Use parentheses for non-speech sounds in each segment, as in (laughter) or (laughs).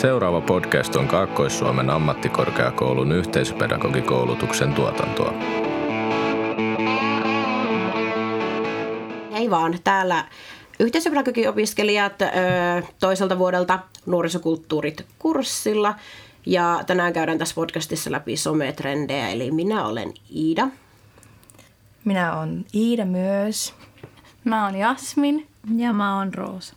Seuraava podcast on Kaakkois-Suomen ammattikorkeakoulun yhteisöpedagogikoulutuksen tuotantoa. Hei vaan, täällä yhteisöpedagogiopiskelijat toiselta vuodelta nuorisokulttuurit kurssilla. Ja tänään käydään tässä podcastissa läpi sometrendejä, eli minä olen Iida. Minä olen Iida myös. Mä oon Jasmin. Ja mä oon Roosa.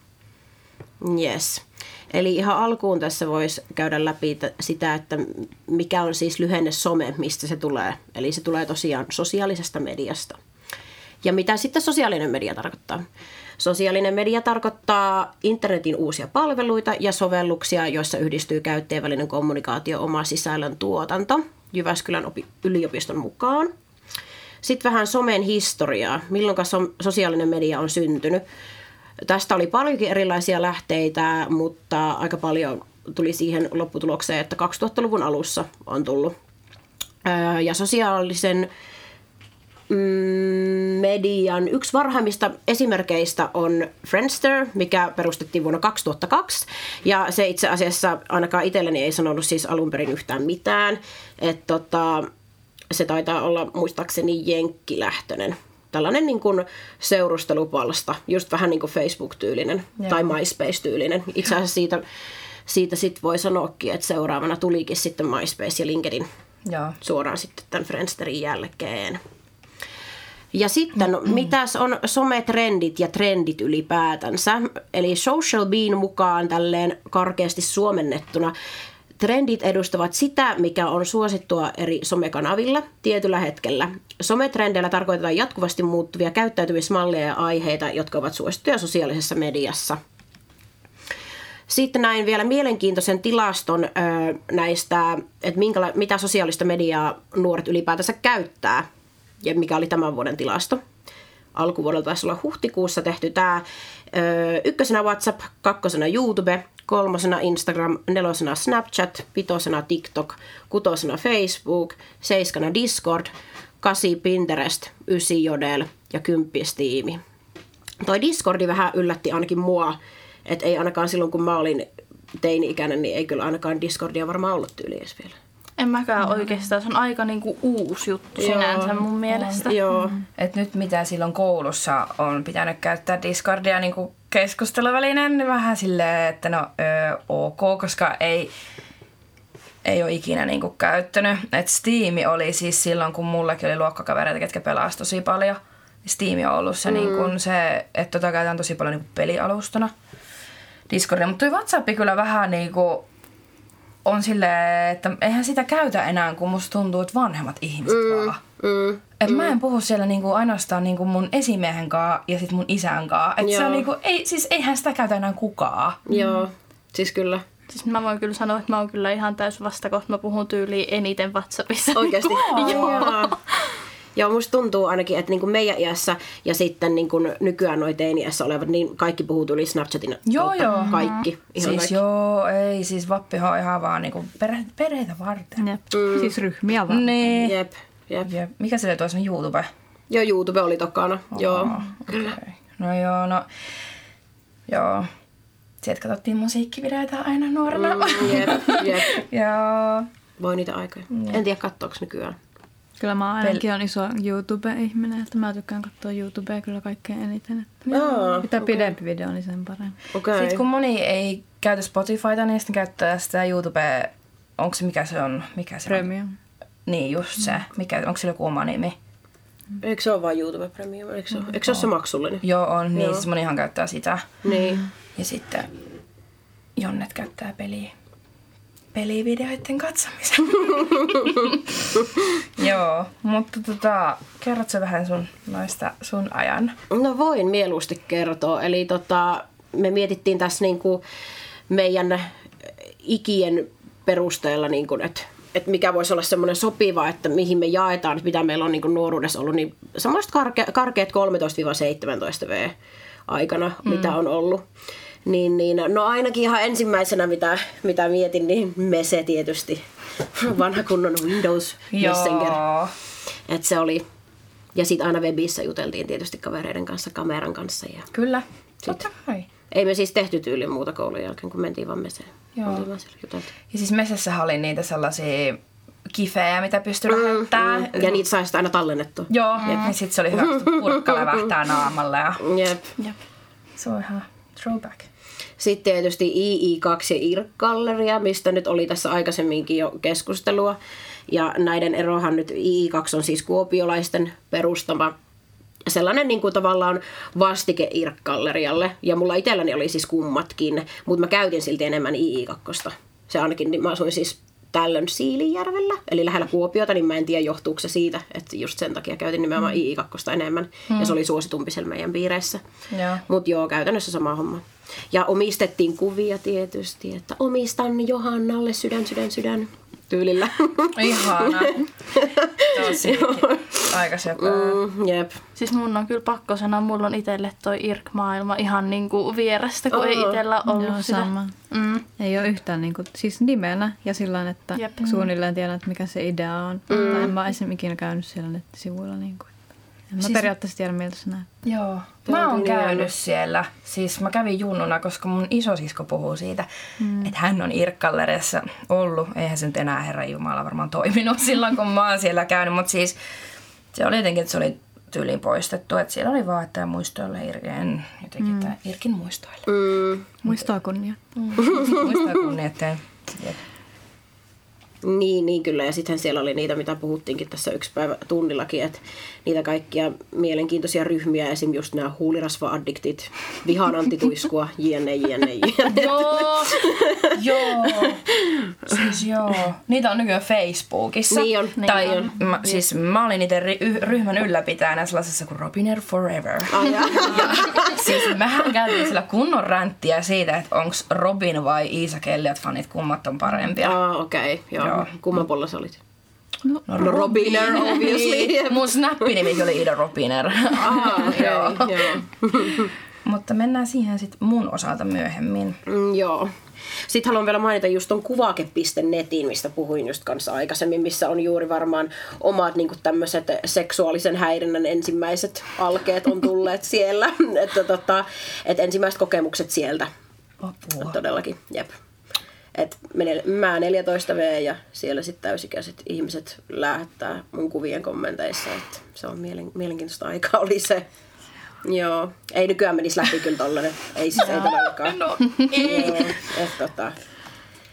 Yes. Eli ihan alkuun tässä voisi käydä läpi sitä, että mikä on siis lyhenne some, mistä se tulee. Eli se tulee tosiaan sosiaalisesta mediasta. Ja mitä sitten sosiaalinen media tarkoittaa? Sosiaalinen media tarkoittaa internetin uusia palveluita ja sovelluksia, joissa yhdistyy käyttäjän välinen kommunikaatio, oma sisällön tuotanto Jyväskylän yliopiston mukaan. Sitten vähän somen historiaa, milloin sosiaalinen media on syntynyt. Tästä oli paljonkin erilaisia lähteitä, mutta aika paljon tuli siihen lopputulokseen, että 2000-luvun alussa on tullut. Ja sosiaalisen mm, median yksi varhaimmista esimerkkeistä on Friendster, mikä perustettiin vuonna 2002. Ja se itse asiassa ainakaan itselleni ei sanonut siis alun perin yhtään mitään. Että tota, se taitaa olla muistaakseni jenkkilähtöinen tällainen niin kuin seurustelupalsta, just vähän niin kuin Facebook-tyylinen Joo. tai MySpace-tyylinen. Itse asiassa siitä, siitä sit voi sanoakin, että seuraavana tulikin sitten MySpace ja LinkedIn Joo. suoraan sitten tämän Friendsterin jälkeen. Ja sitten, no, mitäs on sometrendit ja trendit ylipäätänsä? Eli Social Bean mukaan tälleen karkeasti suomennettuna Trendit edustavat sitä, mikä on suosittua eri somekanavilla tietyllä hetkellä. Sometrendeillä tarkoitetaan jatkuvasti muuttuvia käyttäytymismalleja ja aiheita, jotka ovat suosittuja sosiaalisessa mediassa. Sitten näin vielä mielenkiintoisen tilaston näistä, että minkäla- mitä sosiaalista mediaa nuoret ylipäätänsä käyttää ja mikä oli tämän vuoden tilasto. Alkuvuodelta taisi olla huhtikuussa tehty tämä ykkösenä WhatsApp, kakkosena YouTube, kolmosena Instagram, nelosena Snapchat, pitosena TikTok, kutosena Facebook, seiskana Discord, kasi Pinterest, ysi Jodel ja kymppi Steam. Toi Discordi vähän yllätti ainakin mua, että ei ainakaan silloin kun mä olin teini-ikäinen, niin ei kyllä ainakaan Discordia varmaan ollut tyyli edes vielä. En mäkään oikeastaan. Se on aika niinku uusi juttu Joo. sinänsä mun mielestä. Joo. Mm. Et nyt mitä silloin koulussa on pitänyt käyttää Discordia niinku keskusteluvälinen, niin vähän silleen, että no ö, ok, koska ei, ei ole ikinä niinku käyttänyt. Et Steam oli siis silloin, kun mullakin oli luokkakavereita, ketkä pelasi tosi paljon. Steam on ollut se, mm. niinku, se että tota käytetään tosi paljon niinku pelialustana. Discordia, mutta WhatsApp kyllä vähän niinku on silleen, että eihän sitä käytä enää, kun musta tuntuu, että vanhemmat ihmiset mm, vaan. Mm, et mm. mä en puhu siellä niinku ainoastaan niinku mun esimiehen kanssa ja sit mun isän kanssa. Et se on niinku, ei, siis eihän sitä käytä enää kukaan. Joo, siis kyllä. Siis mä voin kyllä sanoa, että mä oon kyllä ihan täys vastakohta. Mä puhun tyyliin eniten WhatsAppissa. Oikeasti? (laughs) Joo. Joo, musta tuntuu ainakin, että niinku meidän iässä ja sitten niinku nykyään noin teini-iässä olevat, niin kaikki puhuu tuli Snapchatin joo, kautta. Joo. Kaikki. Ihan siis kaikki. joo, ei, siis vappihan on ihan vaan niinku perhe, perheitä varten. Jep. Mm. Siis ryhmiä varten. Niin. Jep. Jep. Jep. Mikä se oli tuossa YouTube? Joo, YouTube oli tokana. Oh, joo, kyllä. Okay. No joo, no joo. Sieltä katsottiin musiikkivideoita aina nuorena. Mm, jep, jep. (laughs) joo. Voi niitä aikoja. Jep. En tiedä katsoako nykyään. Kyllä mä ainakin Pel- on iso YouTube-ihminen, että mä tykkään katsoa YouTubea kyllä kaikkein eniten. Että oh, mitä okay. pidempi video, niin sen parempi. Okay. Sitten kun moni ei käytä Spotifyta, niin sitten käyttää sitä YouTubea, onko se mikä se on? Mikä se Premium. On? Niin, just se. Mikä, onko sillä joku oma nimi? Eikö se ole vain YouTube Premium? Eikö se, ole, eikö se ole se maksullinen? Joo, on. Niin, Joo. siis monihan käyttää sitä. Niin. Ja sitten Jonnet käyttää peliä pelivideoiden katsomisen. (laughs) Joo, mutta tota, kerrotko vähän sun noista sun ajan? No voin mieluusti kertoa. Eli tota, me mietittiin tässä niinku meidän ikien perusteella, niinku, että että mikä voisi olla semmoinen sopiva, että mihin me jaetaan, että mitä meillä on niin nuoruudessa ollut, niin semmoiset karke- karkeat 13-17 V aikana, mm. mitä on ollut. Niin, niin, no ainakin ihan ensimmäisenä, mitä, mitä mietin, niin Mese tietysti. (laughs) Vanha kunnon Windows Messenger. Että se oli, ja sitten aina webissä juteltiin tietysti kavereiden kanssa, kameran kanssa. Ja Kyllä, totta kai. Ei me siis tehty tyyli muuta koulun jälkeen, kun mentiin vaan Meseen. Joo. Oli vaan siellä juteltu. Ja siis Messässä oli niitä sellaisia kifejä, mitä pystyi mm, lähettämään. Ja niitä sai sitä aina tallennettua. Joo, mm. ja sitten se oli hyvä, kun purkka lävähtää naamalle. Ja Jep. Jep. se on ihan throwback. Sitten tietysti II2 ja IRC-galleria, mistä nyt oli tässä aikaisemminkin jo keskustelua. Ja näiden erohan nyt II2 on siis kuopiolaisten perustama sellainen niin kuin tavallaan vastike IRC-gallerialle. Ja mulla itselläni oli siis kummatkin, mutta mä käytin silti enemmän II2. Se ainakin, niin mä asuin siis tällöin Siilijärvellä, eli lähellä Kuopiota, niin mä en tiedä johtuuko se siitä, että just sen takia käytin nimenomaan II2 enemmän. Ja se oli suositumpi siellä meidän piireissä. Mutta joo, käytännössä sama homma. Ja omistettiin kuvia tietysti, että omistan Johannalle sydän, sydän, sydän tyylillä. Ihana. (laughs) Tosi aika söpöä. Mm, jep. Siis mun on kyllä pakko sanoa, mulla on itselle toi IRK-maailma ihan niinku vierestä, kun ei Oo. itsellä ollut Joo, sitä. sama. Mm. Ei ole yhtään niinku, siis nimenä ja sillä että Jep. suunnilleen tiedän, että mikä se idea on. Mm. Tai en mä esimerkiksi ikinä käynyt siellä nettisivuilla. Niinku. En mä Siis- periaatteessa tiedä, miltä se näyttää. Joo. Mä oon käynyt siellä. Siis mä kävin junnuna, koska mun isosisko puhuu siitä, mm. että hän on Irkkalleriassa ollut. Eihän se nyt enää Herran Jumala varmaan toiminut (laughs) silloin, kun mä oon siellä käynyt. Mutta siis se oli jotenkin, että se oli tyyliin poistettu. Että siellä oli vaan, että muistoille Irken, jotenkin, että Irkin muistoille. Mm, Muistaa kunnia. Muistaa kunnioitteen. Jep. Niin, niin kyllä. Ja sitten siellä oli niitä, mitä puhuttiinkin tässä yksi päivä tunnillakin, että niitä kaikkia mielenkiintoisia ryhmiä, esim. just nämä huulirasva-addiktit, vihan antituiskua, (laughs) jne, jne, jne. Joo, joo. Siis joo. Niitä on nykyään Facebookissa. Niin on, Tai niin on. Mä, siis mä olin niiden ry- ryhmän ylläpitäjänä sellaisessa kuin Robiner Forever. Jaa. Ja siis mehän käytiin sillä kunnon ränttiä siitä, että onko Robin vai Iisa Kelliot fanit kummat on parempia. Ah, okei, okay, joo. Joo. Joo. Kumman puolella sä olit? No, No Robiner, (laughs) obviously. Niin. Mun snappinimikin oli Ida Robiner. Ah, (laughs) Joo. okay, joo. (laughs) Mutta mennään siihen sitten mun osalta myöhemmin. Mm, joo. Sitten haluan vielä mainita just ton kuvake.netin, mistä puhuin just kanssa aikaisemmin, missä on juuri varmaan omat niin tämmöiset seksuaalisen häirinnän ensimmäiset alkeet on tulleet siellä. että tota, et ensimmäiset kokemukset sieltä Apua. todellakin, jep. Et mä 14V ja siellä sitten täysikäiset ihmiset lähettää mun kuvien kommenteissa, että se on mielen- mielenkiintoista aikaa oli se. Joo, ei nykyään menisi läpi kyllä tollanen. Ei siis ei todellakaan. No Joo, et tota.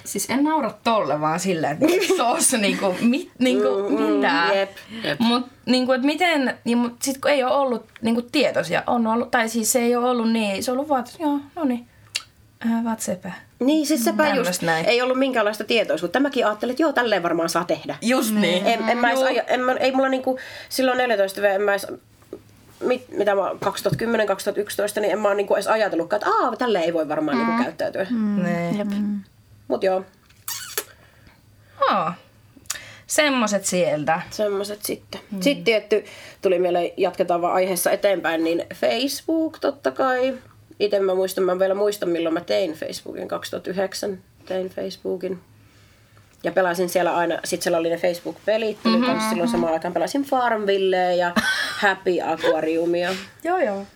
Siis en naura tolle vaan silleen, että sos niinku, mit, niinku, Mm, mm, mitä. jep, jep. Mut niinku, et miten, niin, mut sit kun ei ole ollut niinku tietoisia, on ollut, tai siis se ei ole ollut niin, se on ollut vaan, että joo, no niin, äh, vatsepä. Niin, siis sepä just, näin. ei ollut minkäänlaista tietoisuutta. Tämäkin ajattelin, että joo, tälleen varmaan saa tehdä. Just niin. En, en mä edes aja, en mä, ei mulla niinku, silloin 14 V, en mä edes, mit, mitä mä 2010-2011, niin en mä oon niinku edes ajatellutkaan, että aah, tälleen ei voi varmaan mm. niinku käyttäytyä. Mm. Nee. Jep. Mut joo, Aa, semmoset sieltä. semmoset sitten. Mm. Sitten tietty, tuli mieleen, jatketaan vaan aiheessa eteenpäin, niin Facebook totta kai. Itse mä muistan, mä vielä muistan milloin mä tein Facebookin, 2009 tein Facebookin. Ja pelasin siellä aina, sit siellä oli ne Facebook-pelit, tuli mm-hmm. kanssa silloin samaan aikaan pelasin Farmvilleä ja (laughs) Happy Aquariumia. Joo, joo.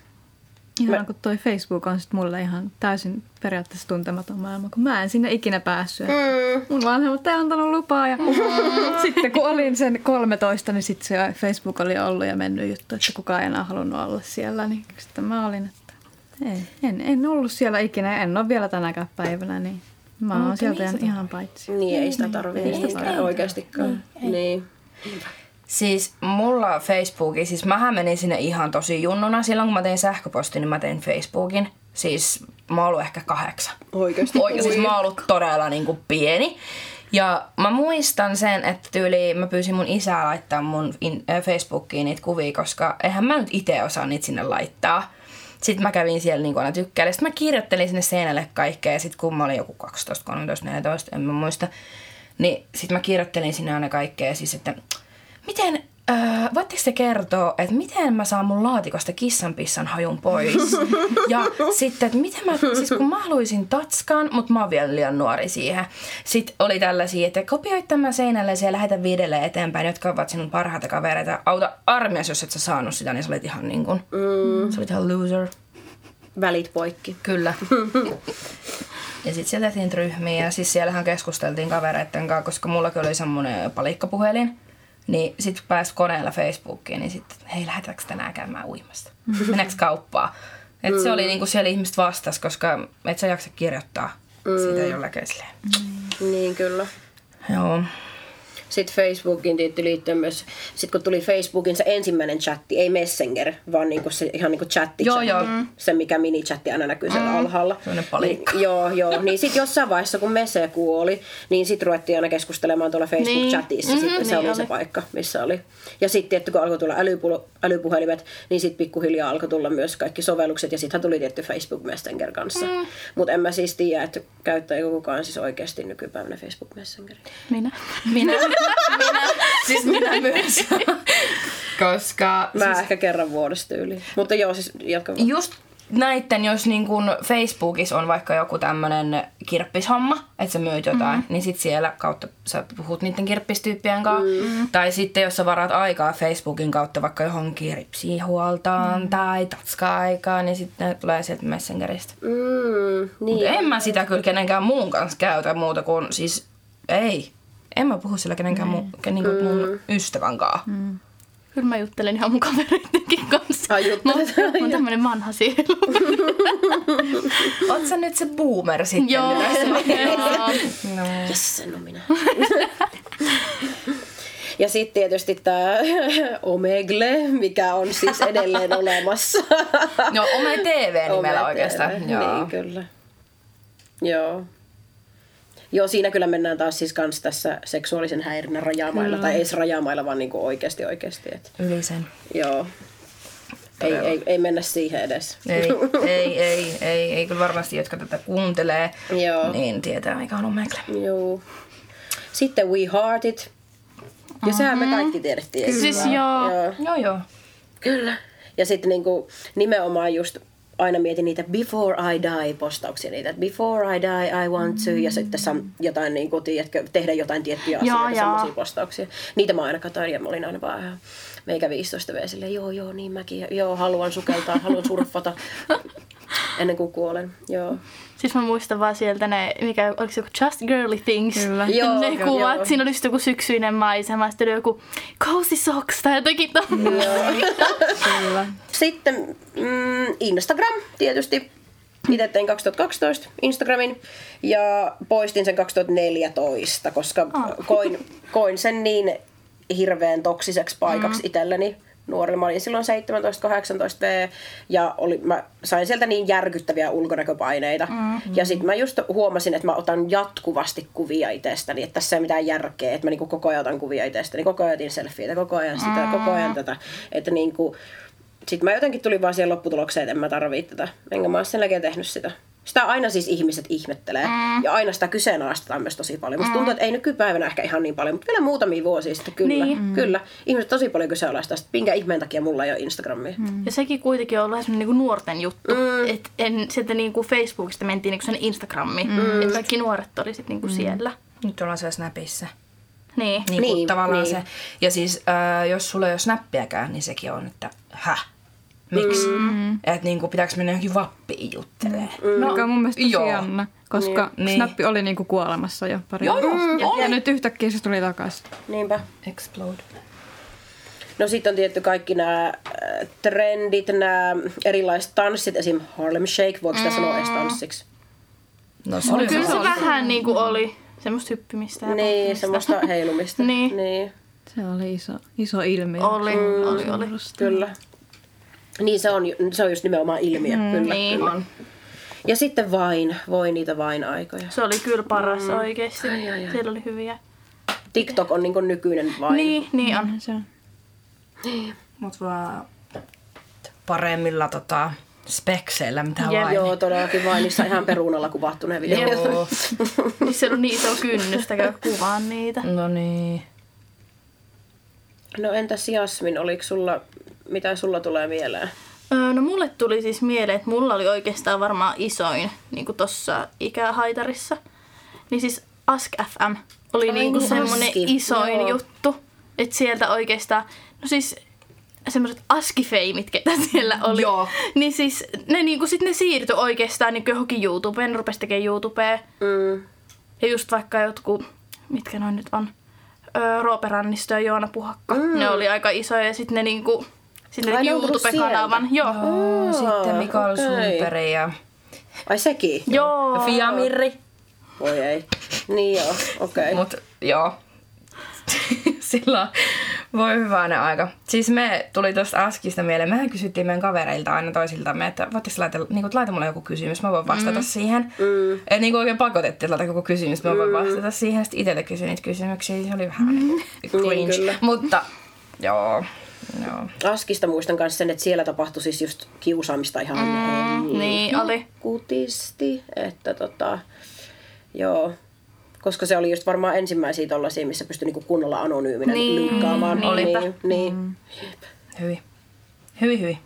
Ihan Mä- kun toi Facebook on sit mulle ihan täysin periaatteessa tuntematon maailma, kun mä en sinne ikinä päässyt. Mm. Mun vanhemmat ei antanut lupaa ja (laughs) sitten kun olin sen 13, niin sitten se Facebook oli ollut ja mennyt juttu, että kukaan ei enää halunnut olla siellä. Niin sitten mä olin, että ei, en, en ollut siellä ikinä, en ole vielä tänäkään päivänä, niin mä oon sieltä niin ihan paitsi. Niin ei sitä tarvitse sitä oikeastikaan. Niin. Siis mulla Facebookin, siis mähän menin sinne ihan tosi junnuna. Silloin kun mä tein sähköpostin, niin mä tein Facebookin. Siis mä oon ollut ehkä kahdeksan. Oikeasti. Oikein, siis mä oon ollut todella niin kuin pieni. Ja mä muistan sen, että tyyli mä pyysin mun isää laittaa mun äh, Facebookiin niitä kuvia, koska eihän mä nyt itse osaa niitä sinne laittaa. Sitten mä kävin siellä niin aina tykkäillä. Sitten mä kirjoittelin sinne seinälle kaikkea. Ja sitten kun mä olin joku 12, 13, 14, en mä muista. Niin sitten mä kirjoittelin sinne aina kaikkea. Siis, että miten, öö, voitteko te kertoa, että miten mä saan mun laatikosta kissanpissan hajun pois? (laughs) Ja sitten, että miten mä, siis kun mä haluaisin tatskan, mutta mä oon vielä liian nuori siihen. Sitten oli tällaisia, että kopioit tämän seinälle ja lähetä viidelle eteenpäin, jotka ovat sinun parhaita kavereita. Auta armias, jos et sä saanut sitä, niin sä olit ihan niin kuin, mm. sä olit ihan loser. Välit poikki. Kyllä. (laughs) Ja sitten siellä tehtiin ryhmiä ja siis siellähän keskusteltiin kavereitten kanssa, koska mullakin oli semmoinen palikkapuhelin. Niin sit pääsi koneella Facebookiin, niin sitten, hei lähdetäänkö tänään käymään uimasta? Mennäänkö kauppaa? Et se oli niinku siellä ihmiset vastas, koska et sä jaksa kirjoittaa sitä jollakin silleen. Niin kyllä. Joo. Sitten Facebookin tietty liittyen myös, sit kun tuli Facebookin se ensimmäinen chatti, ei Messenger, vaan niinku se ihan niinku chatti, Joo, chatti, joo. se mikä minichatti aina näkyy siellä alhaalla. Sellainen palikka. Niin, joo, joo. Niin sitten jossain vaiheessa, kun Mese kuoli, niin sitten ruvettiin aina keskustelemaan tuolla Facebook-chatissa. Niin. Sitten Mhm, se niin oli se oli. paikka, missä oli. Ja sitten tietty, kun alkoi tulla älypulo, älypuhelimet, niin sitten pikkuhiljaa alkoi tulla myös kaikki sovellukset. Ja sittenhän tuli tietty Facebook Messenger kanssa. Mm. Mutta en mä siis tiedä, että käyttääkö kukaan siis oikeasti nykypäivänä Facebook Messengeria. Minä. (laughs) Minä. Minä. Siis minä myös. (laughs) koska Mä siis... ehkä kerran vuodesta yli. Mutta joo, siis jatka vaan. just näitten, jos niin kun Facebookissa on vaikka joku tämmönen kirppishomma, että sä myyt jotain, mm. niin sit siellä kautta sä puhut niiden kirppistyyppien kanssa. Mm. Tai sitten jos sä varaat aikaa Facebookin kautta vaikka johonkin ripsihuoltaan mm. tai tatska-aikaan, niin sitten ne tulee sieltä Messengeristä. Mm, Mut niin. en mä sitä kyllä kenenkään muun kanssa käytä muuta kuin siis ei. En mä puhu sillä kenenkään muu, niin kuin mun ystävän kanssa. Mm. Kyllä mä juttelen ihan mun kavereidenkin kanssa. Ai. Mä, oon- mä oon tämmönen vanha sielu. (laughs) Oot sä nyt se boomer sitten? Joo. Joo. (laughs) No. Yes, sen on minä. (laughs) Ja sitten tietysti tämä Omegle, mikä on siis edelleen olemassa. No, Ome TV-nimellä Ome oikeastaan. TV, Joo. Niin, kyllä. Joo. Joo, siinä kyllä mennään taas siis kans tässä seksuaalisen häirinnän rajamailla. Tai ei edes rajamailla, vaan niinku oikeasti oikeasti. Et, Yli sen. joo. Ei, ei, ei mennä siihen edes. Ei, (laughs) ei, ei, ei, ei kyllä varmasti, jotka tätä kuuntelee, Joo. niin tietää mikä on Omegle. Joo. Sitten We Heart It. Ja sehän me kaikki tiedettiin. eikö Siis joo. joo. Joo, joo. Kyllä. Ja sitten niinku, nimenomaan just aina mietin niitä before I die postauksia, niitä että before I die I want to, ja sitten sam, jotain niinku, tiedätkö, tehdä jotain tiettyjä asioita, semmoisia postauksia. Niitä mä aina katsoin ja mä olin aina vaan ihan meikä 15 V silleen, joo joo niin mäkin, ja joo haluan sukeltaa, haluan surffata ennen kuin kuolen, joo. Siis mä muistan vaan sieltä ne, mikä, oliko se joku Just Girly Things? Kyllä. Joo, ne joo, kuvat, joo. siinä oli just joku syksyinen maisema, sitten oli joku Cozy Socks tai jotakin tommoista. Kyllä. Sitten mm, Instagram tietysti. Itse tein 2012 Instagramin ja poistin sen 2014, koska koin, koin sen niin hirveän toksiseksi paikaksi mm. itselleni nuorilla. Mä olin silloin 17-18 V ja oli, mä sain sieltä niin järkyttäviä ulkonäköpaineita. Mm. Ja sitten mä just huomasin, että mä otan jatkuvasti kuvia itsestäni, että tässä ei mitään järkeä, että mä niinku koko ajan otan kuvia itsestäni, koko ajan otin selfieitä, koko ajan sitä, koko ajan tätä. Että niinku, sitten mä jotenkin tulin vaan siihen lopputulokseen, että en mä tarvii tätä. Enkä mä ole sen jälkeen tehnyt sitä. Sitä aina siis ihmiset ihmettelee. Mm. Ja aina sitä kyseenalaistetaan myös tosi paljon. Musta tuntuu, että ei nykypäivänä ehkä ihan niin paljon, mutta vielä muutamia vuosia sitten kyllä. Niin. Mm. Kyllä. Ihmiset tosi paljon kyseenalaistaa, että minkä ihmeen takia mulla ei ole Instagramia. Mm. Ja sekin kuitenkin on ollut vähän niinku nuorten juttu. Mm. Että en, sieltä niinku Facebookista mentiin niinku sinne Instagramiin. Mm. Että kaikki nuoret oli sit niinku mm. siellä. Nyt ollaan siellä Snapissa. Niin. Niin, Niin, niin tavallaan niin. se. Ja siis äh, jos sulla ei ole snappiäkään, niin sekin on, että häh? Miksi? Mm. Että niinku, pitääkö mennä johonkin vappiin juttelemaan? No, Mikä on mun mielestä tosi joo. jännä, koska Niin. niin. Snappi oli niinku kuolemassa jo pari Joo, joo, vuotta. oli. Ja nyt yhtäkkiä se tuli takaisin. Niinpä. Explode. No sitten on tietty kaikki nämä trendit, nämä erilaiset tanssit, esim. Harlem Shake, voiko sitä sanoa edes tanssiksi? No se oli Kyllä se hyvä. vähän niinku oli semmoista hyppimistä. ja Niin, semmoista heilumista. (laughs) Niin. niin. Se oli iso, iso ilmiö. Oli, Mm. oli, oli. Kyllä. Niin se on, se on just nimenomaan ilmiö, mm, kyllä. niin. kyllä. Ja sitten vain, voi niitä vain aikoja. Se oli kyllä paras Mm. oikeesti. Ai, ai, ai. Siellä oli hyviä. TikTok on niin nykyinen vain. Niin, niin on. Se on. Mut vaan paremmilla tota, spekseillä, mitä Jep. vain. Joo, todellakin vain niissä ihan perunalla kuvattu ne videot. Joo. Niin siellä on niin iso kynnystä käydä kuvaan niitä. No niin. No entäs Jasmin, oliko sulla, mitä sulla tulee mieleen? Öö, No mulle tuli siis mieleen, että mulla oli oikeastaan varmaan isoin niin kuin tossa ikähaitarissa. Niin siis Ask FM oli Ai niin kuin niin, semmoinen Aski, isoin joo. juttu. Että sieltä oikeastaan, no siis semmoiset askifeimit, ketä (laughs) siellä oli. Joo. Niin siis ne, niinku, sit ne siirtyi oikeastaan niinku johonkin YouTubeen, ne rupesi tekemään YouTubeen. Mm. Ja just vaikka jotkut, mitkä noin nyt on, öö, Roope Rannisto ja Joona Puhakka. Mm. Ne oli aika isoja ja sitten ne niinku, sit ne Ai, YouTube-kanavan. Joo. Oh, sitten Mikael okei. Suuperi ja Ai sekin? Joo. Fia Mirri. Voi ei. Niin joo, okei. Okay. Mut joo. (laughs) Silloin voi hyvänen aika. Siis me tuli tuosta Askista mieleen. Mehän kysyttiin meidän kavereilta aina toisiltamme, että voitteko laita, niin laita mulle joku kysymys, mä voin vastata mm. siihen. Mm. Et niin oikein pakotettiin, että laita joku kysymys, mä voin mm. vastata siihen. Sitten itselle kysyin niitä kysymyksiä, se oli vähän mm. cringe. Niin, kyllä. Mutta joo, joo. Askista muistan myös sen, että siellä tapahtui siis just kiusaamista ihan mm, Niin, oli. kutisti, että tota, joo, koska se oli just varmaan ensimmäisiä tollasia, missä pystyi niinku kunnolla anonyyminä Niin, linkkaamaan. niinpä. Niin, niin. Mm. Hyvin. Hyvin, hyvin.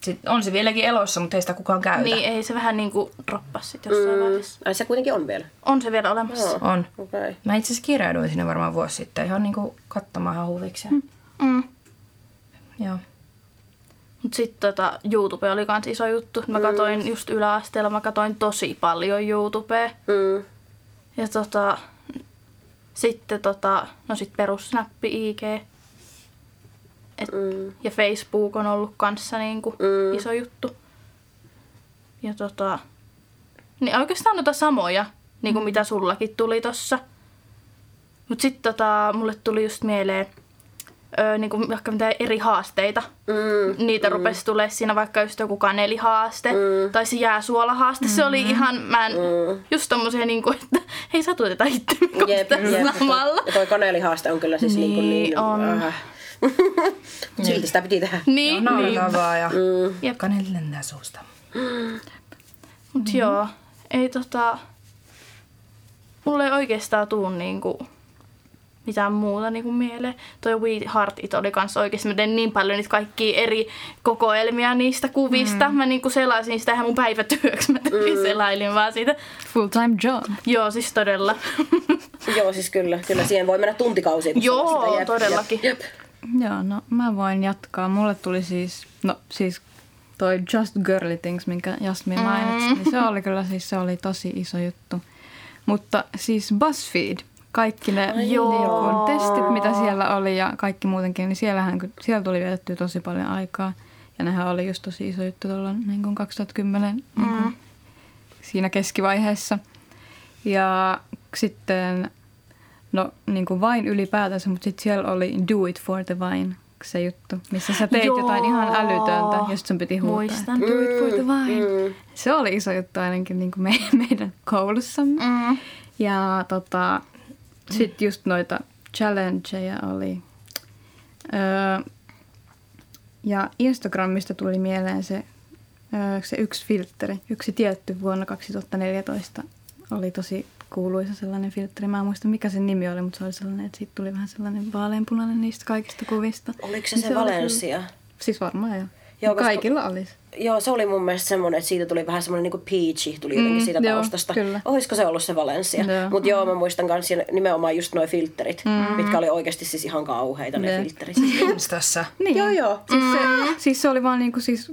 Sitten on se vieläkin elossa, mutta ei sitä kukaan käytä. Niin, ei se vähän niinku droppas sit jossain mm. vaiheessa. Ai se kuitenkin on vielä. On se vielä olemassa. Joo. On. Okei. Okay. Mä itse asiassa kirjauduin sinne varmaan vuosi sitten ihan niinku katsomaan ihan huvikseen. Mm. Joo. Mut sit tota, YouTube oli kans iso juttu. Mä katoin just yläasteella, mä katoin tosi paljon YouTubea. Mm. Ja tota, sitten tota, no sit perussnappi IG. Et, Mm. Ja Facebook on ollut kanssa niinku Mm. iso juttu. Ja tota, niin oikeastaan noita samoja, niinku mitä sullakin tuli tossa. Mut sit tota, mulle tuli just mieleen, öö, niinku vaikka mitä eri haasteita. Mm. Niitä mm. rupesi tulee siinä vaikka just joku kanelihaaste Mm. tai se jääsuolahaaste. Se oli ihan, mä en, Mm. just tommosia niinku, että (laughs) hei satuteta itse (laughs) Jep, tässä jep. samalla. Ja toi kanelihaaste on kyllä siis niin, Niin, niin on. Äh. (laughs) Silti sitä piti tehdä. Niin, Joo, niin. ja Mm. Jep. kaneli lentää suusta. Mut mm-hmm. joo, ei tota... Mulle ei oikeastaan tuu niinku mitään muuta niinku mieleen. Toi We Heart It oli kans oikeesti, mä tein niin paljon niitä kaikkia eri kokoelmia niistä kuvista. Mm. Mä niinku selasin sitä ihan mun päivätyöksi. Mä tein mm. selailin vaan siitä. Full time job. Joo, siis todella. (laughs) Joo, siis kyllä. Kyllä siihen voi mennä tuntikausia. Joo, sitä. Jep, todellakin. Jep. Joo, no mä voin jatkaa. Mulle tuli siis, no siis toi Just Girly Things, minkä Jasmin mainitsi, niin se oli kyllä siis se oli tosi iso juttu. Mutta siis BuzzFeed, kaikki ne niin kun testit, mitä siellä oli ja kaikki muutenkin, niin siellähän, siellä tuli vietetty tosi paljon aikaa. Ja nehän oli just tosi iso juttu tuolla niin kuin 2010 niin kuin siinä keskivaiheessa. Ja sitten, no niin kuin vain ylipäätänsä, mutta sitten siellä oli Do It for the Vine, se juttu, missä sä teit Joo. jotain ihan älytöntä, josta sun piti huutaa. Muistan. Do it for the vine. Se oli iso juttu ainakin niin kuin me, (laughs) meidän koulussamme. Mm. Ja tota, sitten just noita challengeja oli. Öö, ja Instagramista tuli mieleen se, öö, se yksi filtteri. Yksi tietty vuonna 2014 oli tosi kuuluisa sellainen filtteri. Mä en muista mikä sen nimi oli, mutta se oli sellainen, että siitä tuli vähän sellainen vaaleanpunainen niistä kaikista kuvista. Oliko se Niin se oli Valencia? kyllä- Siis varmaan joo. Joo, koska- Kaikilla olisi. Joo, se oli mun mielestä semmoinen, että siitä tuli vähän semmoinen niinku peachy, tuli jotenkin Mm, siitä joo, taustasta. kyllä. Olisiko se ollut se Valencia? Mutta joo, mä muistan myös nimenomaan just nuo filterit, mm. mitkä oli oikeasti siis ihan kauheita ne Jep. filterit. Instassa. Niin. joo, joo. Siis, se, siis se oli vaan niinku siis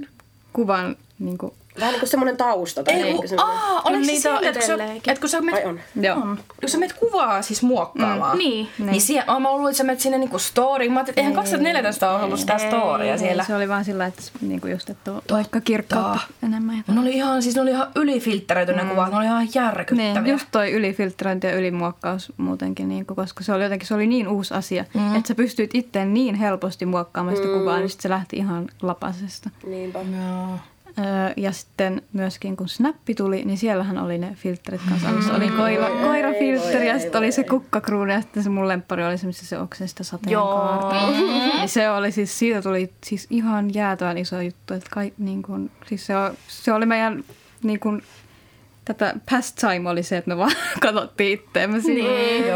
kuvan niinku Vähän niin kuin semmoinen tausta. Tai Ei, niinku kun, semmoinen- aa, oliko se niitä siellä, että kun sä, et kun sä menet, on. Joo. kun sä menet kuvaa siis muokkaamaan, Niin. niin siellä, mä luulin, että sä menet sinne niinku storyin. Mä ajattelin, että eihän 2014 ole ollut sitä storya siellä. Se oli vaan sillä, että niinku just, että on vaikka kirkkautta enemmän. Ne oli ihan, siis ne oli ihan ylifiltteröity ne kuvat, ne oli ihan järkyttäviä. niin, just toi ylifiltteröinti ja ylimuokkaus muutenkin, niin kuin, koska se oli jotenkin se oli niin uusi asia, mm. että sä pystyit itse niin helposti muokkaamaan sitä kuvaa, niin sit se lähti ihan lapasesta. Niinpä. Joo. Ja sitten myöskin kun Snappi tuli, niin siellähän oli ne filterit kanssa. Alussa oli koira, koirafiltteri ja sitten oli se kukkakruunu ja sitten se mun lemppari oli se, missä se oksesta sateenkaarta. (laughs) Niin se oli siis, siitä tuli siis ihan jäätävän iso juttu. Että kai, niin kun, siis se, se oli meidän niin kun, tätä pastime oli se, että me vaan (laughs) katsottiin itteemme siinä.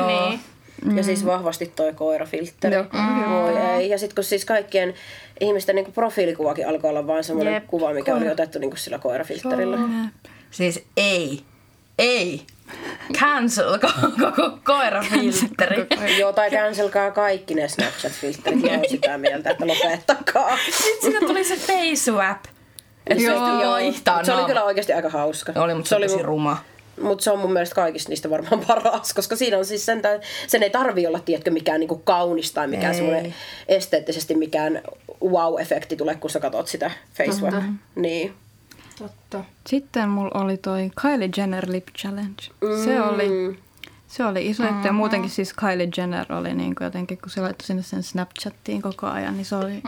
Niin, Joo. niin. Ja siis vahvasti toi koirafiltteri. Joo. Voi ei. Ja sitten kun siis kaikkien ihmisten niinku profiilikuvakin alkoi olla vaan semmoinen Jep. kuva, mikä oli otettu niinku sillä koirafiltterillä. Siis ei. ei. Cancel koko koirafiltteri. Joo, tai cancelkaa kaikki ne Snapchat-filterit. Mä oon sitä mieltä, että lopettakaa. Sitten sinne tuli se face swap. Että se Joo, joo, se oli kyllä oikeasti aika hauska. Oli, mutta se oli tosi ruma. Mutta se on mun mielestä kaikista niistä varmaan (laughs) paras, koska siinä on siis sen, sen ei tarvi olla, tiedätkö, mikään niinku kaunis tai mikään Ei. semmoinen esteettisesti mikään wow-efekti tulee, kun sä katsot sitä Facebook. Niin. Totta. Sitten mulla oli toi Kylie Jenner Lip Challenge. Se oli, se oli iso juttu ja muutenkin siis Kylie Jenner oli niin kuin jotenkin, kun se laittoi sinne sen Snapchattiin koko ajan, niin se oli,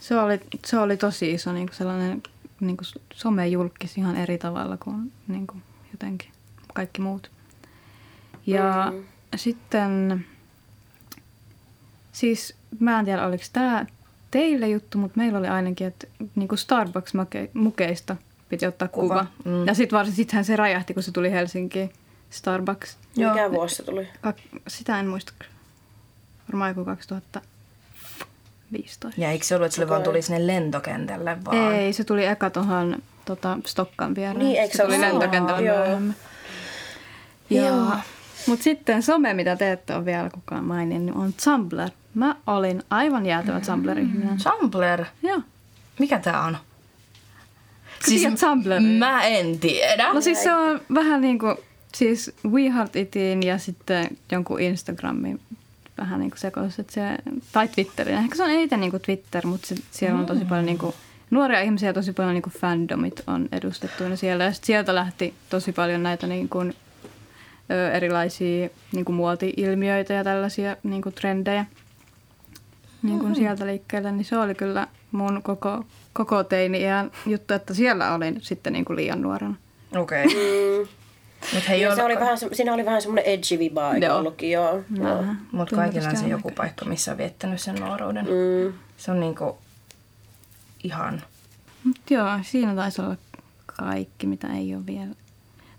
se oli, se oli tosi iso niin kuin sellainen niin kuin somejulkis ihan eri tavalla kuin, niin kuin jotenkin kaikki muut. Ja mm. sitten, siis mä en tiedä oliko tämä teille juttu, mutta meillä oli ainakin, että niin kuin Starbucks-mukeista piti ottaa kuva. Kuva, Mm. Ja sitten varsin sittenhän se räjähti, kun se tuli Helsinkiin. Starbucks. Joo. Mikä vuosi se tuli? Kak- sitä en muista. Varmaan joku 2015. Ja eikö se ollut, että se vaan tuli sinne lentokentälle vaan? Ei, se tuli eka tuohon tota, Stokkan viereen. Niin, eikö se se tuli lentokentälle Joo. Myöhemmin. Joo. Mutta sitten some, mitä te ette ole vielä kukaan maininnut, on Tumblr. Mä olin aivan jäätävä Tumblr-ihminen. Tumblr? Joo. Mikä tää on? tiedät Tumblria? mä en tiedä. No siis se on vähän niin kuin, siis We Heart Itin ja sitten jonkun Instagramin vähän niin kuin sekoitus, että se, tai Twitterin. Ehkä se on eniten niin kuin Twitter, mutta se, siellä on tosi paljon niin kuin, nuoria ihmisiä tosi paljon niin kuin fandomit on edustettuina siellä. Ja sieltä lähti tosi paljon näitä niin kuin, ö, erilaisia niin kuin muoti-ilmiöitä ja tällaisia niin kuin trendejä niin kuin sieltä liikkeelle, niin se oli kyllä mun koko, koko teini-iän juttu, että siellä olin sitten niin kuin liian nuorena. Okei. Okay. Mm. Mut hei, Ja se oli vähän, siinä oli vähän semmoinen edgy vibe aika Joo. ollutkin, joo. joo. Mut Tuntuu kaikilla on se joku aika. paikka, missä on viettänyt sen nuoruuden. Mm. Se on niinku ihan... Mut joo, siinä taisi olla kaikki, mitä ei ole vielä.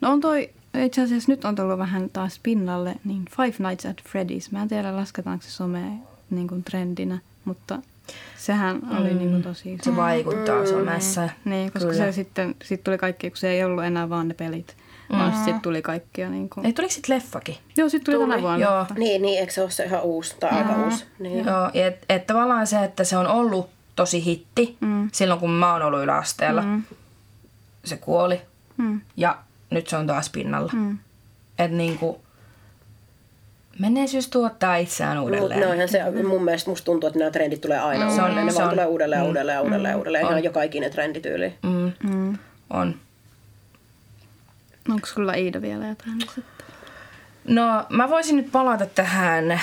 No on toi, itse asiassa nyt on tullut vähän taas pinnalle, niin Five Nights at Freddy's. Mä en tiedä, lasketaanko se some niin kuin trendinä, mutta sehän oli niin kuin tosi iso. Se vaikuttaa somessa. Niin, koska Kyllä. se sitten sit tuli kaikki, kun se ei ollut enää vaan ne pelit, vaan sitten tuli kaikkia niin kuin... Ei, tuliko sit leffakin? Joo, sitten tuli, Tuli, tänä vuonna. joo. Niin, niin, eikö se ole se ihan uusi tai aika uusi? Niin. Joo, ja et, et tavallaan se, että se on ollut tosi hitti Mm. silloin, kun mä oon ollut yläasteella. Mm. Se kuoli Mm. ja nyt se on taas pinnalla. Mm. Että niinku, menneisyyys tuottaa itseään uudelleen. ihan se, mun mielestä musta tuntuu, että nämä trendit tulee aina on- uudelleen. Ne se vaan on- tulee uudelleen, uudelleen, uudelleen, uudelleen. Ihan joka ikinen trendityyli. Mm, Mm. on. Onko sulla Iida vielä jotain? No, mä voisin nyt palata tähän, äh,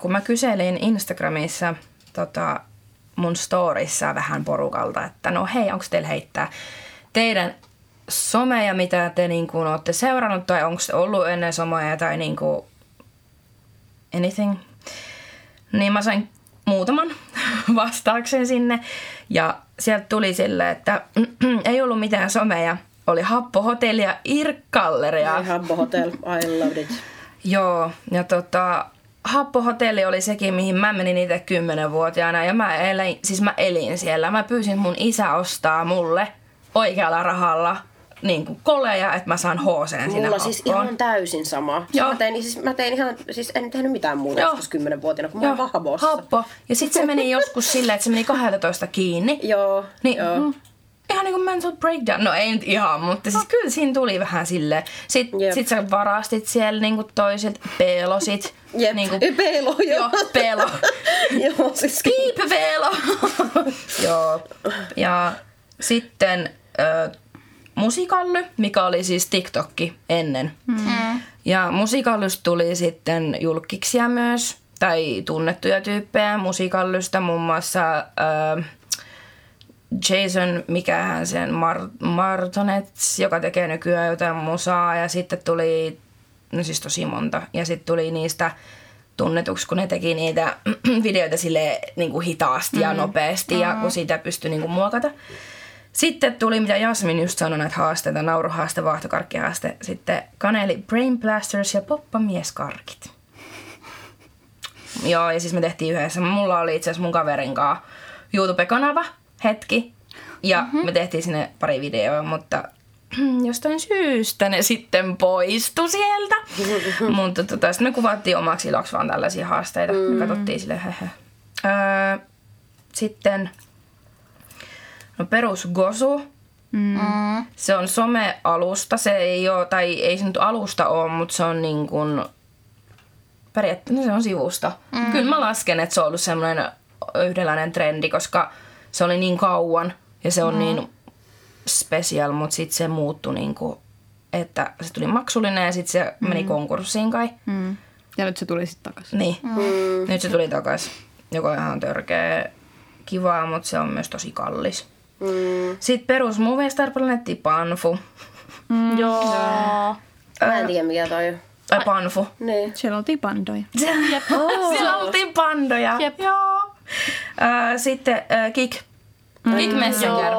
kun mä kyselin Instagramissa tota, mun storissa vähän porukalta, että no hei, onko teillä heittää teidän someja, mitä te niin kuin, olette seurannut, tai onko ollut ennen someja tai niin kuin, anything. Niin mä sain muutaman (laughs) vastauksen sinne, ja sieltä tuli sille, että (clears throat) ei ollut mitään someja, oli happohotelli ja irkkalleria. Habbo Hotel, I loved it. (laughs) Joo, ja tota, Happohotelli oli sekin, mihin mä menin itse kymmenenvuotiaana ja mä elin, siis mä elin siellä. Mä pyysin mun isä ostaa mulle oikealla rahalla niin kuin koleja, että mä saan HC sinne Mulla siis ihan täysin sama. Joo. Mä tein, siis, mä tein ihan, siis en tehnyt mitään muuta Joo. joskus kymmenenvuotiaana, kun mä olin Habossa. happo. Ja sitten se meni joskus silleen, että se meni 12 kiinni. (laughs) Joo, Niin, joo. mm, ihan niin kuin mental breakdown. No ei nyt ihan, mutta siis kyllä siinä tuli vähän silleen. Sitten Jep. sit sä varastit siellä niin kuin toiset, pelosit. (laughs) Jep, Niin kuin, pelo, (laughs) joo. joo, pelo. joo, siis Kiipevelo! Joo. Ja sitten ö, musikally, mikä oli siis TikTokki ennen. Mm. Ja musikallysta tuli sitten julkiksia myös, tai tunnettuja tyyppejä musikallysta, muun muassa ö, Jason, mikähän sen Mar- Martonets, joka tekee nykyään jotain musaa, ja sitten tuli, no siis tosi monta, ja sitten tuli niistä tunnetuksi, kun ne teki niitä (clears throat) videoita sille niin kuin hitaasti ja nopeasti, ja kun siitä pystyi niin kuin muokata. Sitten tuli, mitä Jasmin just sanoi, näitä haasteita, nauruhaaste, vaahtokarkkihaaste, sitten kaneli Brain Blasters ja poppamieskarkit. Joo, ja siis me tehtiin yhdessä. Mulla oli itse asiassa mun kaverin kanssa YouTube-kanava hetki. Ja mm-hmm. me tehtiin sinne pari videoa, mutta (clears throat) jostain syystä ne sitten poistu sieltä. (laughs) Mutta tota, sitten me kuvattiin omaksi iloksi vaan tällaisia haasteita. Mm. Me katsottiin sille höhö. Öö, sitten no perus Gosu. Mm. Se on somealusta. Se ei ole, tai ei se nyt alusta ole, mutta se on niin kuin, periaatteessa se on sivusta. Mm. Kyllä mä lasken, että se on ollut semmoinen yhdenlainen trendi, koska se oli niin kauan ja se on mm. niin special, mutta sitten se muuttui niin kuin, että se tuli maksullinen ja sitten se mm. meni konkurssiin kai. Mm. Ja nyt se tuli sitten takaisin. Niin, mm. nyt se tuli takaisin, joka on ihan törkeä kivaa, mutta se on myös tosi kallis. Mm. Sitten perus Movistar Planetti Panfu. Mm. Joo. Mä en tiedä mikä toi on. Tai Panfu. Niin. Siellä oltiin pandoja. (laughs) Jep. Siellä oltiin pandoja. Jep. Joo. Sitten äh, Kik. Kik Messenger.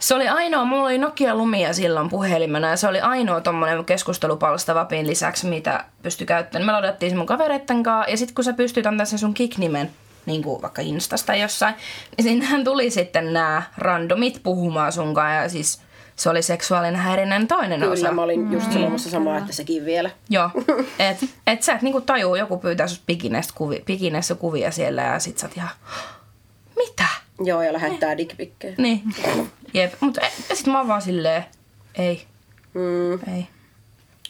Se oli ainoa, mulla oli Nokia Lumia silloin puhelimena ja se oli ainoa tommonen keskustelupalsta Vapin lisäksi, mitä pystyi käyttämään. Me laudattiin se mun kavereitten kanssa ja sitten kun sä pystyt antaa sen sun Kik-nimen, niin kuin vaikka Instasta jossain, niin sinnehän tuli sitten nämä randomit puhumaan sunkaan ja siis se oli seksuaalinen häirinnän toinen osa. Kyllä, mä olin just sanomassa samaa, että sekin vielä. Joo, (laughs) et, et sä et niinku tajuu, joku pyytää sut pikinessä, kuvi, pikinessä kuvia siellä ja sit sä oot ihan, mitä? Joo, ja lähettää dickpikkejä. Niin, jep. Mutta sit mä oon vaan silleen, ei, Mm. ei.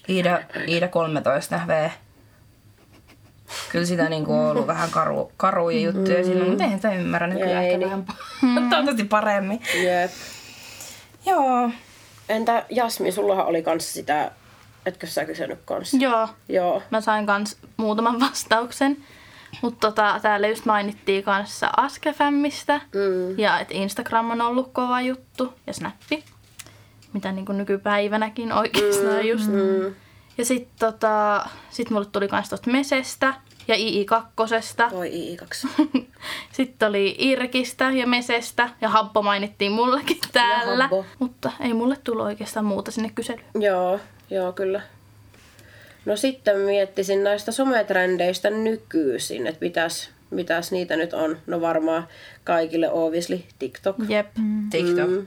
Iida, Iida 13 V. Kyllä sitä niinku on ollut vähän karu, karuja juttuja silloin, mutta eihän sitä ymmärrä nykyään Ei ehkä niin. vähän pa- toivottavasti paremmin. Jep. Joo. Entä Jasmi, sullahan oli kanssa sitä, etkö sä kysynyt kanssa? Joo. Joo. Mä sain kans muutaman vastauksen. Mutta tota, täällä just mainittiin kanssa Askefämmistä. Mm. Ja että Instagram on ollut kova juttu. Ja Snappi. Mitä niin kuin nykypäivänäkin oikeastaan mm. just. Mm. Ja sit, tota, sit mulle tuli kans tosta Mesestä ja II2. Toi I2. (laughs) Sitten oli Irkistä ja Mesestä ja Habbo mainittiin mullekin täällä. Habbo. Mutta ei mulle tullut oikeastaan muuta sinne kyselyyn. joo, joo kyllä. No sitten miettisin näistä sometrendeistä nykyisin, että mitäs, mitäs niitä nyt on. No varmaan kaikille obviously TikTok. Jep. TikTok. Mm.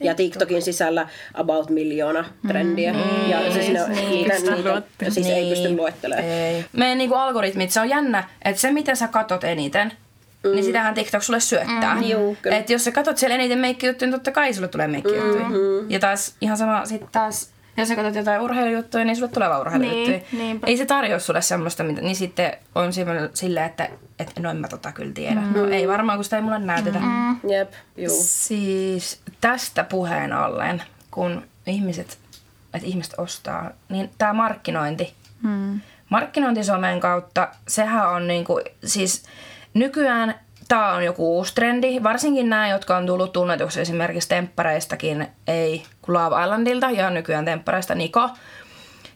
Ja TikTokin sisällä about miljoona trendiä. Mm. Ja siis ne, niitä, niitä, siis ei pysty luettelemaan. Ei. Meidän niinku algoritmit, se on jännä, että se mitä sä katot eniten, mm. niin sitähän TikTok sulle syöttää. Mm, juu. Et jos sä katot siellä eniten meikkijuttuja, niin totta kai sulle tulee meikkijuttuja. Mm-hmm. Ja taas ihan sama sit taas, jos sä katot jotain urheilujuttuja, niin sulle tulee vaan urheilujuttuja. Niin, niinpä. ei se tarjoa sulle semmoista, mitä, niin sitten on semmoinen silleen, että et, no en mä tota kyllä tiedä. Mm. No ei varmaan, kun sitä ei mulle näytetä. Mm. Jep, juu. Siis tästä puheen ollen, kun ihmiset, että ihmiset ostaa, niin tämä markkinointi. Mm. Markkinointi somen kautta, sehän on niinku, siis nykyään tämä on joku uusi trendi. Varsinkin nämä, jotka on tullut tunnetuksi esimerkiksi temppareistakin, ei kun Love Islandilta ja nykyään temppareista Niko.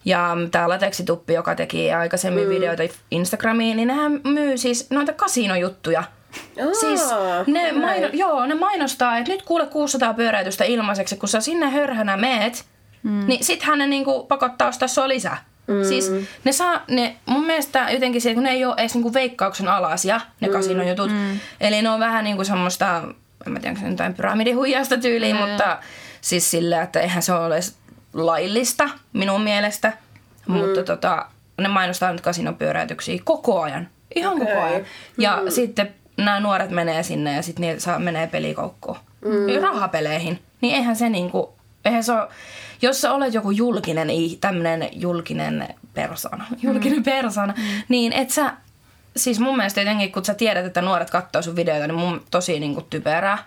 Ja tämä Lateksituppi, joka teki aikaisemmin mm. videoita Instagramiin, niin nehän myy siis noita kasinojuttuja. Aa, Siis ne, maino, joo, ne mainostaa, että nyt kuule 600 pyöräytystä ilmaiseksi, kun sä sinne hörhänä meet, mm. niin sittenhän ne niinku pakottaa ostaa sua lisää. Mm. Siis ne saa, ne, mun mielestä jotenkin se, kun ne ei ole edes niinku veikkauksen alasia, ne mm. kasinojutut. Mm. Eli ne on vähän niinku semmoista, en mä tiedä, onko se jotain pyramidihuijasta tyyliä, mm. mutta siis sillä, että eihän se ole laillista minun mielestä. Mm. Mutta tota, ne mainostaa nyt kasinopyöräytyksiä koko ajan. Ihan okay. koko ajan. Ja mm. sitten nämä nuoret menee sinne ja sitten niitä saa, menee pelikoukkuun. Mm. Rahapeleihin. Niin eihän se niinku, eihän se ole, jos sä olet joku julkinen, tämmöinen julkinen persona, julkinen mm. persona, mm. niin et sä, siis mun mielestä jotenkin kun sä tiedät, että nuoret katsoo sun videoita, niin mun tosi niinku typerää.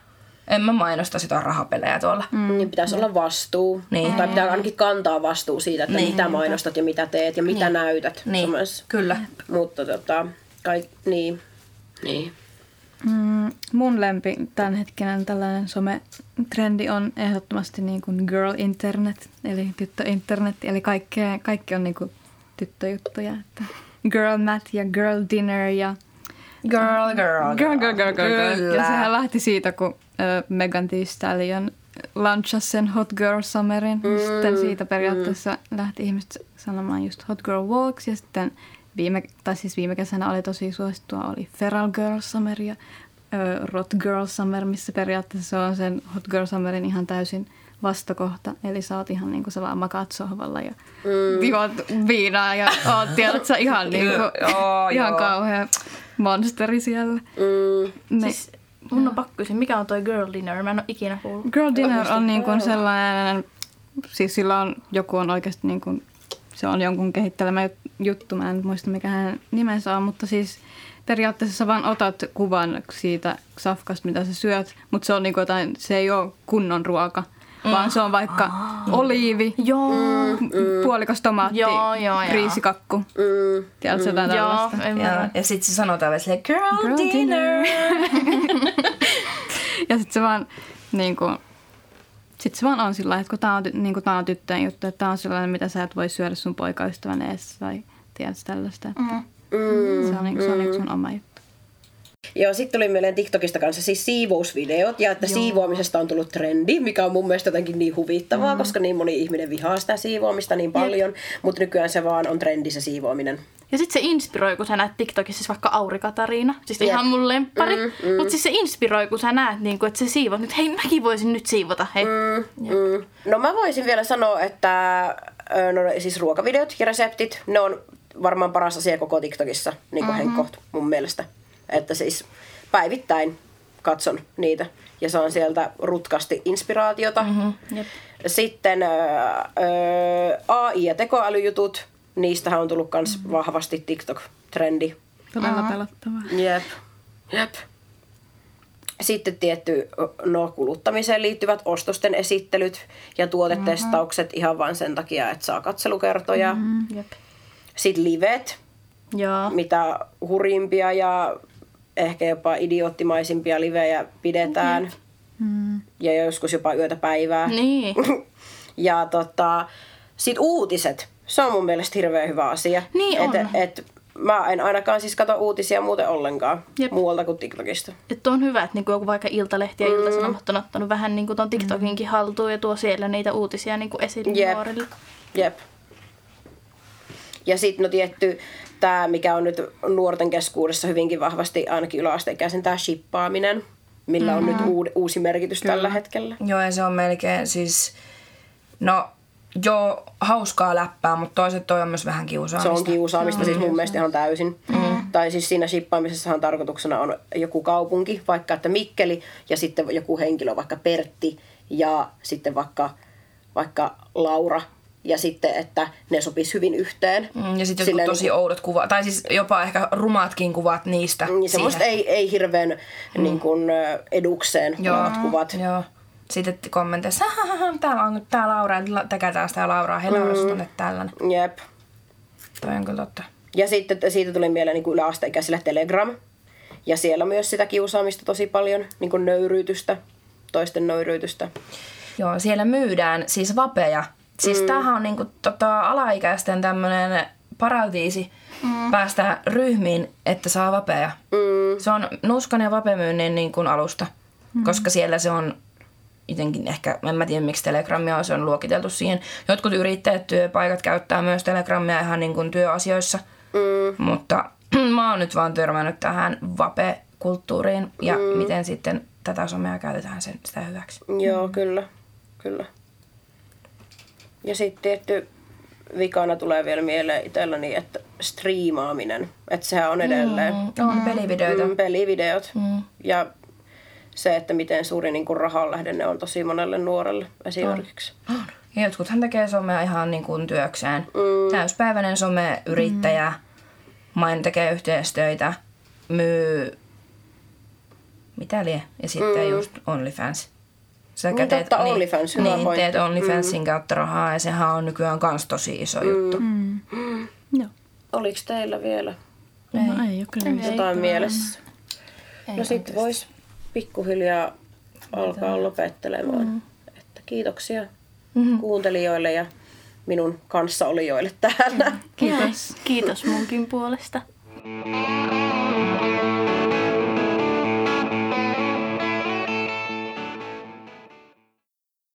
En mä mainosta sitä rahapelejä tuolla. Mm. Niin pitäisi olla vastuu. Niin. Tai pitää ainakin kantaa vastuu siitä, että Niin. mitä mainostat ja mitä teet ja mitä näytät Niin, kyllä. Mutta tota, kai, niin. Niin. Mm, mun lempi tämänhetkinen tällainen sometrendi on ehdottomasti niin kuin girl internet, eli tyttö internet, eli kaikki, kaikki on niin kuin tyttöjuttuja. Että girl mat ja girl dinner ja Girl, girl, girl, girl, girl, girl, girl. Kyllä. Ja sehän lähti siitä, kun ö, Megan Thee Stallion launchasi sen Hot Girl Summerin. Mm, sitten siitä periaatteessa mm. lähti ihmiset sanomaan just Hot Girl Walks ja sitten viime, tai siis viime kesänä oli tosi suosittua, oli Feral Girl Summer ja ö, Rot Girl Summer, missä periaatteessa se on sen Hot Girl Summerin ihan täysin vastakohta. Eli sä oot ihan niinku sä vaan makaat sohvalla ja mm. juot viinaa ja oot tiedät sä ihan (laughs) niinku, Joo, ihan joo. kauhea monsteri siellä. Mm. Ne, Siis mun on pakko kysyä, mikä on toi girl dinner? Mä en ole ikinä kuullut. Girl Dinner on niin kuin sellainen, siis sillä on, joku on oikeasti niin kuin, se on jonkun kehittelemä juttu, mä en muista mikä hänen nimensä on, mutta siis periaatteessa sä vaan otat kuvan siitä safkasta, mitä sä syöt, mutta se on niin kuin jotain, se ei ole kunnon ruoka, vaan se on vaikka oliivi, Joo. puolikas tomaatti, Joo, joo, riisikakku. Mm. Tiedätkö jotain Joo, tällaista? Ja, ja sitten se sanotaan vielä silleen, girl, Girl dinner. (laughs) Ja sitten se vaan niin kuin, sit se vaan on sillä että kun tää on, niin kuin tää on tyttöjen juttu, että tää on sellainen, mitä sä et voi syödä sun poikaystävän eessä tai tiedätkö tällaista. Että Mm. Se on, niin, se on niin sun oma juttu. Joo, sitten tuli mieleen TikTokista kanssa siis siivousvideot ja että Joo. siivoamisesta on tullut trendi, mikä on mun mielestä jotenkin niin huvittavaa, mm. koska niin moni ihminen vihaa sitä siivoamista niin paljon, mutta nykyään se vaan on trendi se siivoaminen. Ja sitten se inspiroi, kun sä näet TikTokissa siis vaikka Auri Katariina. Siis Jep. ihan mun lemppari. Mm, Mm. Mutta siis se inspiroi, kun sä näet, niin kun, että se siivot nyt. Hei, mäkin voisin nyt siivota. Hei. Mm. Mm. No mä voisin vielä sanoa, että ö, no, siis ruokavideot ja reseptit, ne on varmaan paras asia koko TikTokissa, niin kuin mm-hmm. Henkkoht mun mielestä. Että siis päivittäin katson niitä ja saan sieltä rutkasti inspiraatiota. Mm-hmm. Jep. Sitten ö, AI- ja tekoälyjutut, niistähän on tullut myös mm-hmm. vahvasti TikTok-trendi. Todella pelottavaa. Jep. Jep. Sitten tietty no, kuluttamiseen liittyvät ostosten esittelyt ja tuotetestaukset mm-hmm. ihan vain sen takia, että saa katselukertoja. Mm-hmm. Jep. Sitten livet, Joo. mitä hurimpia ja ehkä jopa idioottimaisimpia livejä pidetään. Mm. Ja joskus jopa yötä päivää. Niin. (laughs) Ja tota, sit uutiset. Se on mun mielestä hirveän hyvä asia. Niin on. Et, et, mä en ainakaan siis katso uutisia muuten ollenkaan Jep. muualta kuin TikTokista. Että on hyvä, että niinku joku vaikka Iltalehti ja Ilta-Sanomat on ottanut vähän niinku ton TikTokinkin haltuun ja tuo siellä niitä uutisia niinku esille Jep. nuorille. Jep. Ja sitten no tietty tämä, mikä on nyt nuorten keskuudessa hyvinkin vahvasti ainakin yläasteikäisen, tämä shippaaminen, millä on nyt uud, uusi merkitys Kyllä. tällä hetkellä. Joo, ja se on melkein siis, no joo, hauskaa läppää, mutta toiset toi on myös vähän Se kiusaamista. on kiusaamista siis mun mielestä ihan täysin. Mm. Tai siis siinä shippaamisessahan tarkoituksena on joku kaupunki, vaikka että Mikkeli, ja sitten joku henkilö, vaikka Pertti, ja sitten vaikka, vaikka Laura, ja sitten, että ne sopis hyvin yhteen. Mm, Ja sitten jotkut Silleen tosi oudot kuvat, tai siis jopa ehkä rumaatkin kuvat niistä. Niin semmoista siihen. ei, ei hirveän mm. niin kuin, edukseen olevat kuvat. Joo. Sitten kommenteissa, "Hahaha, täällä on nyt tää Laura, tekätään sitä Lauraa, Laura, mm. tällainen. Jep. Toi on kyllä totta. Ja sitten siitä tuli mieleen niin kuin yläasteikäisille Telegram. Ja siellä myös sitä kiusaamista tosi paljon, niin kuin nöyryytystä, toisten nöyryytystä. Joo, siellä myydään siis vapeja. Siis mm. tämähän on niinku tota, alaikäisten tämmönen paratiisi mm. päästä ryhmiin, että saa vapeja. Mm. Se on nuskan ja vapemyynnin niin kuin alusta, mm. koska siellä se on jotenkin ehkä, en mä tiedä miksi Telegramia on, se on luokiteltu siihen. Jotkut yrittäjät, työpaikat käyttää myös Telegramia ihan niin kuin työasioissa, mm. mutta (clears throat) mä oon nyt vaan törmännyt tähän vape-kulttuuriin ja mm. miten sitten tätä somea käytetään sen, sitä hyväksi. Joo, kyllä. kyllä. Ja sitten tietty vikana tulee vielä mieleen itselläni, että striimaaminen. Että sehän on edelleen Mm, on pelivideoita. mm, pelivideot. Mm. Ja se, että miten suuri niin kuin rahanlähde ne on tosi monelle nuorelle esimerkiksi. Ja jotkuthan tekee somea ihan niin kuin työkseen. Mm. Täyspäiväinen someyrittäjä, mm. main tekee yhteistöitä, myy mitä lie, ja sitten mm. just OnlyFans. Sä Niin totta, OnlyFans, hyvä niin, pointti. teet OnlyFansin mm. kautta rahaa, ja sehän on nykyään kans tosi iso mm. juttu. Mm. Joo. Oliko teillä vielä No ei ole kyllä mitään. jotain mielessä? No sitten voisi pikkuhiljaa alkaa lopettelemaan. Mm. Että kiitoksia mm-hmm. kuuntelijoille ja minun kanssaolijoille täällä. Kiitos. Kiitos munkin puolesta. Kiitos.